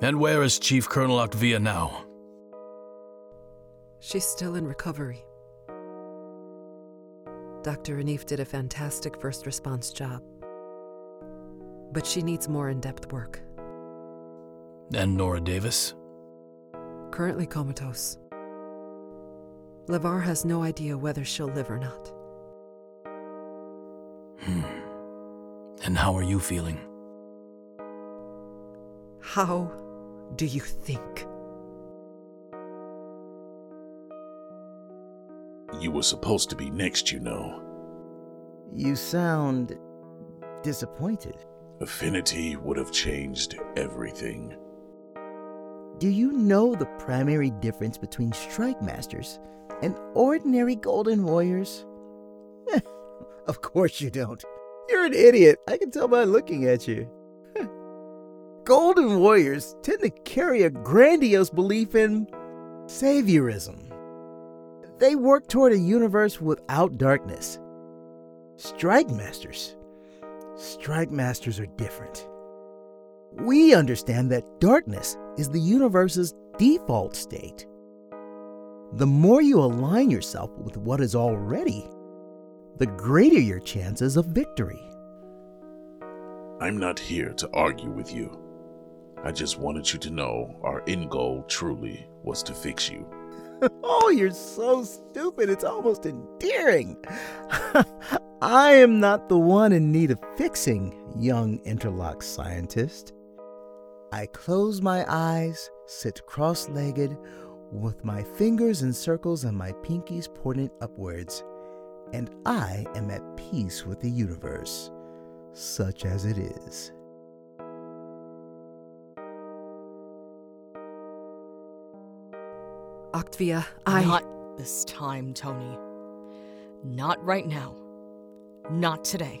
And where is Chief Colonel Octavia now? She's still in recovery. Dr. Hanif did a fantastic first response job. But she needs more in depth work. And Nora Davis? Currently comatose. LeVar has no idea whether she'll live or not. Hmm. And how are you feeling? How do you think? You were supposed to be next, you know. You sound disappointed. Affinity would have changed everything. Do you know the primary difference between Strike Masters and ordinary Golden Warriors? of course you don't. You're an idiot. I can tell by looking at you. Golden Warriors tend to carry a grandiose belief in saviorism. They work toward a universe without darkness. Strike Masters. Strike Masters are different. We understand that darkness is the universe's default state. The more you align yourself with what is already, the greater your chances of victory. I'm not here to argue with you. I just wanted you to know our end goal truly was to fix you. oh, you're so stupid, it's almost endearing. I am not the one in need of fixing, young interlock scientist. I close my eyes, sit cross legged, with my fingers in circles and my pinkies pointed upwards, and I am at peace with the universe, such as it is. Octavia, I. Not this time, Tony. Not right now. Not today.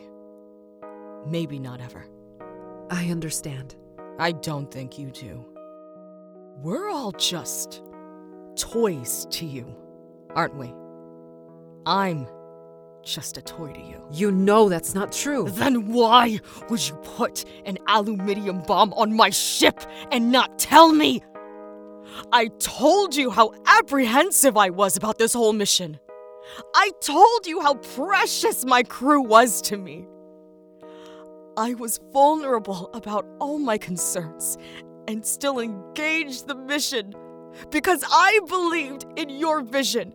Maybe not ever. I understand. I don't think you do. We're all just toys to you, aren't we? I'm just a toy to you. You know that's not true. Then why would you put an aluminium bomb on my ship and not tell me? I told you how apprehensive I was about this whole mission. I told you how precious my crew was to me. I was vulnerable about all my concerns and still engaged the mission because I believed in your vision.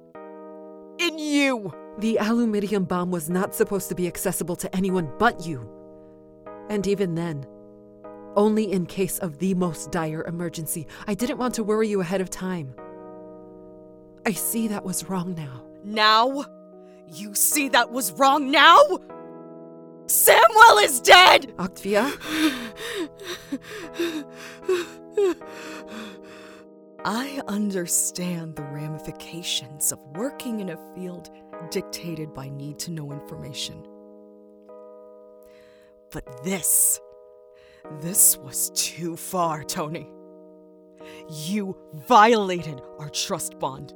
In you. The aluminium bomb was not supposed to be accessible to anyone but you. And even then, only in case of the most dire emergency. I didn't want to worry you ahead of time. I see that was wrong now. Now? You see that was wrong now? Samuel is dead! Octavia? I understand the ramifications of working in a field dictated by need to know information. But this, this was too far, Tony. You violated our trust bond.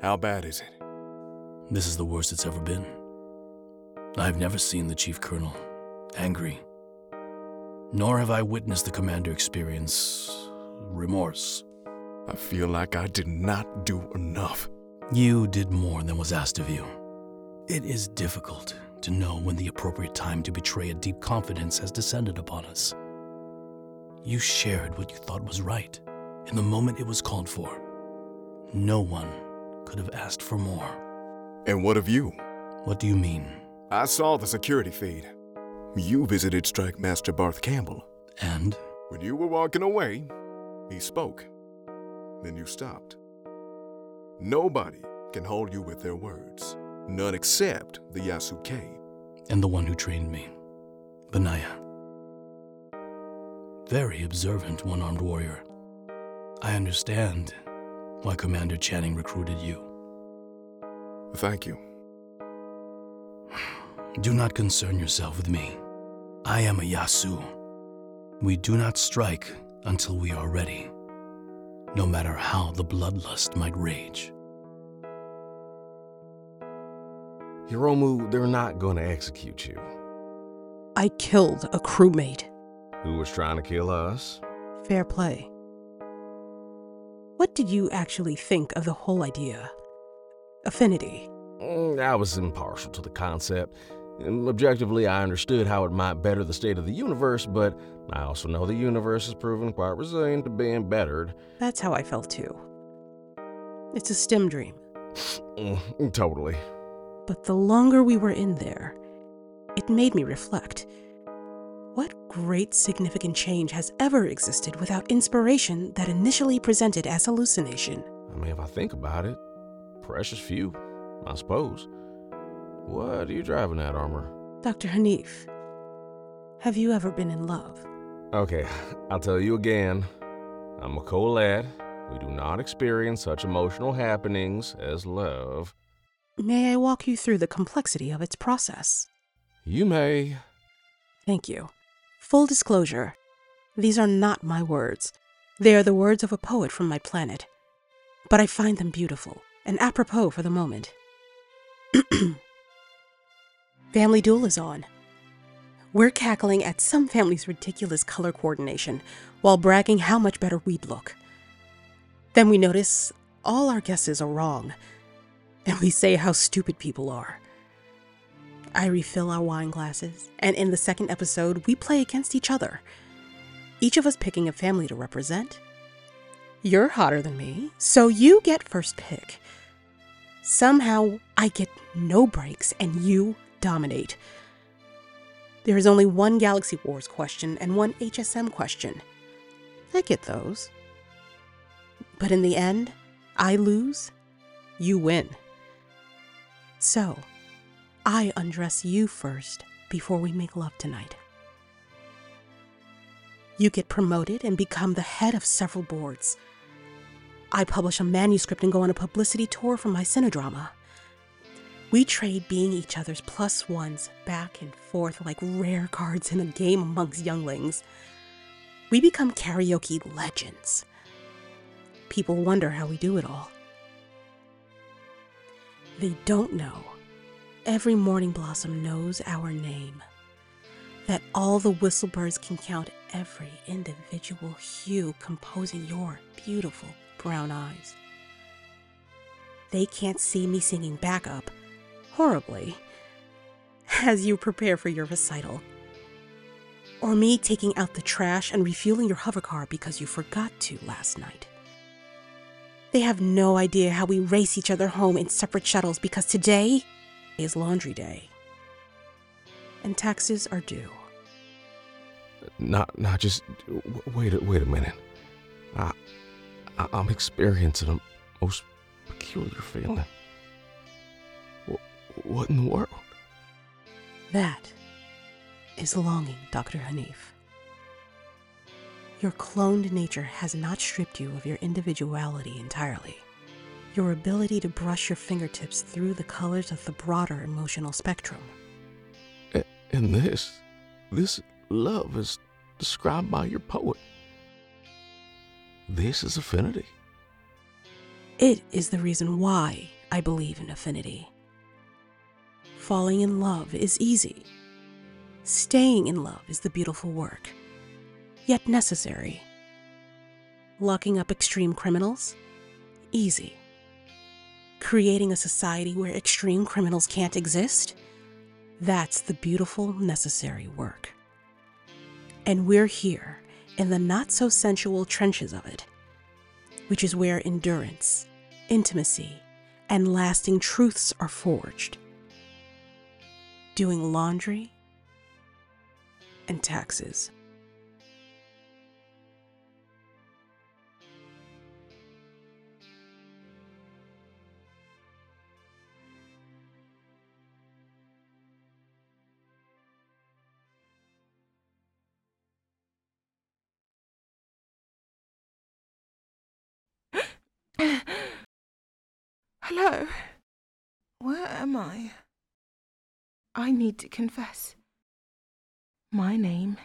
How bad is it? This is the worst it's ever been. I've never seen the Chief Colonel angry, nor have I witnessed the commander experience remorse. I feel like I did not do enough. You did more than was asked of you. It is difficult to know when the appropriate time to betray a deep confidence has descended upon us. You shared what you thought was right in the moment it was called for. No one could have asked for more. And what of you? What do you mean? I saw the security feed. You visited Strike Master Barth Campbell. And? When you were walking away, he spoke. Then you stopped. Nobody can hold you with their words. None except the Yasuke. And the one who trained me, Benaya. Very observant one armed warrior. I understand why Commander Channing recruited you. Thank you. Do not concern yourself with me. I am a Yasu. We do not strike until we are ready, no matter how the bloodlust might rage. Hiromu, they're not going to execute you. I killed a crewmate. Who was trying to kill us? Fair play. What did you actually think of the whole idea? Affinity. Mm, I was impartial to the concept. Um, Objectively, I understood how it might better the state of the universe, but I also know the universe has proven quite resilient to being bettered. That's how I felt too. It's a stim dream. Mm, totally. But the longer we were in there, it made me reflect. What great significant change has ever existed without inspiration that initially presented as hallucination? I mean, if I think about it, precious few, I suppose. What are you driving at, Armor? Dr. Hanif, have you ever been in love? Okay, I'll tell you again. I'm a co-lad. We do not experience such emotional happenings as love. May I walk you through the complexity of its process? You may. Thank you. Full disclosure these are not my words. They are the words of a poet from my planet. But I find them beautiful and apropos for the moment. Family Duel is on. We're cackling at some family's ridiculous color coordination while bragging how much better we'd look. Then we notice all our guesses are wrong, and we say how stupid people are. I refill our wine glasses, and in the second episode, we play against each other, each of us picking a family to represent. You're hotter than me, so you get first pick. Somehow, I get no breaks and you dominate. There is only one Galaxy Wars question and one HSM question. I get those. But in the end, I lose, you win. So, I undress you first before we make love tonight. You get promoted and become the head of several boards. I publish a manuscript and go on a publicity tour for my cinedrama. We trade being each other's plus ones back and forth like rare cards in a game amongst younglings. We become karaoke legends. People wonder how we do it all. They don't know. Every morning blossom knows our name. That all the whistlebirds can count every individual hue composing your beautiful brown eyes. They can't see me singing backup, horribly, as you prepare for your recital. Or me taking out the trash and refueling your hovercar because you forgot to last night. They have no idea how we race each other home in separate shuttles because today is laundry day. And taxes are due. Not, not just. Wait, a- wait a minute. I, I, I'm experiencing a most peculiar feeling. What, what in the world? That is longing, Dr. Hanif. Your cloned nature has not stripped you of your individuality entirely. Your ability to brush your fingertips through the colors of the broader emotional spectrum. And this, this love is described by your poet. This is affinity. It is the reason why I believe in affinity. Falling in love is easy. Staying in love is the beautiful work, yet necessary. Locking up extreme criminals? Easy. Creating a society where extreme criminals can't exist? That's the beautiful, necessary work. And we're here in the not so sensual trenches of it which is where endurance, intimacy, and lasting truths are forged. Doing laundry and taxes. Hello. Where am I? I need to confess. My name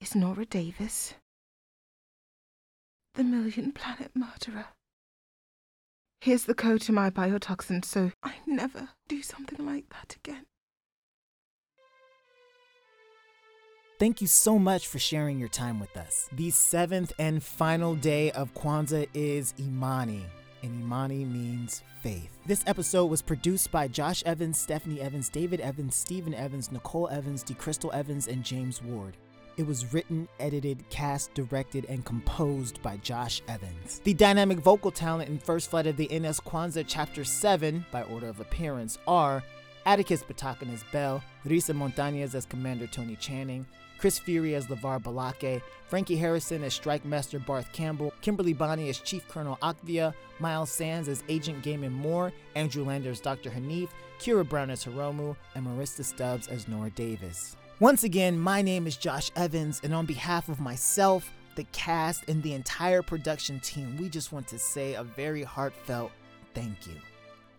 is Nora Davis, the Million Planet Murderer. Here's the code to my biotoxin so I never do something like that again. Thank you so much for sharing your time with us. The seventh and final day of Kwanzaa is Imani, and Imani means faith. This episode was produced by Josh Evans, Stephanie Evans, David Evans, Stephen Evans, Nicole Evans, DeCrystal Evans, and James Ward. It was written, edited, cast, directed, and composed by Josh Evans. The dynamic vocal talent in First Flight of the NS Kwanzaa Chapter 7, by order of appearance, are Atticus Batakan as Bell, Risa Montañez as Commander Tony Channing, Chris Fury as LeVar Balake, Frankie Harrison as Strike Master Barth Campbell, Kimberly Bonney as Chief Colonel Octavia, Miles Sands as Agent Gaiman Moore, Andrew Lander as Dr. Hanif, Kira Brown as Hiromu, and Marista Stubbs as Nora Davis. Once again, my name is Josh Evans, and on behalf of myself, the cast, and the entire production team, we just want to say a very heartfelt thank you.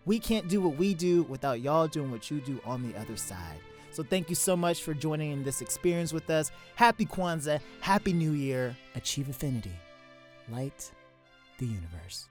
We can't do what we do without y'all doing what you do on the other side. So thank you so much for joining in this experience with us. Happy Kwanzaa, Happy New Year, achieve affinity, light the universe.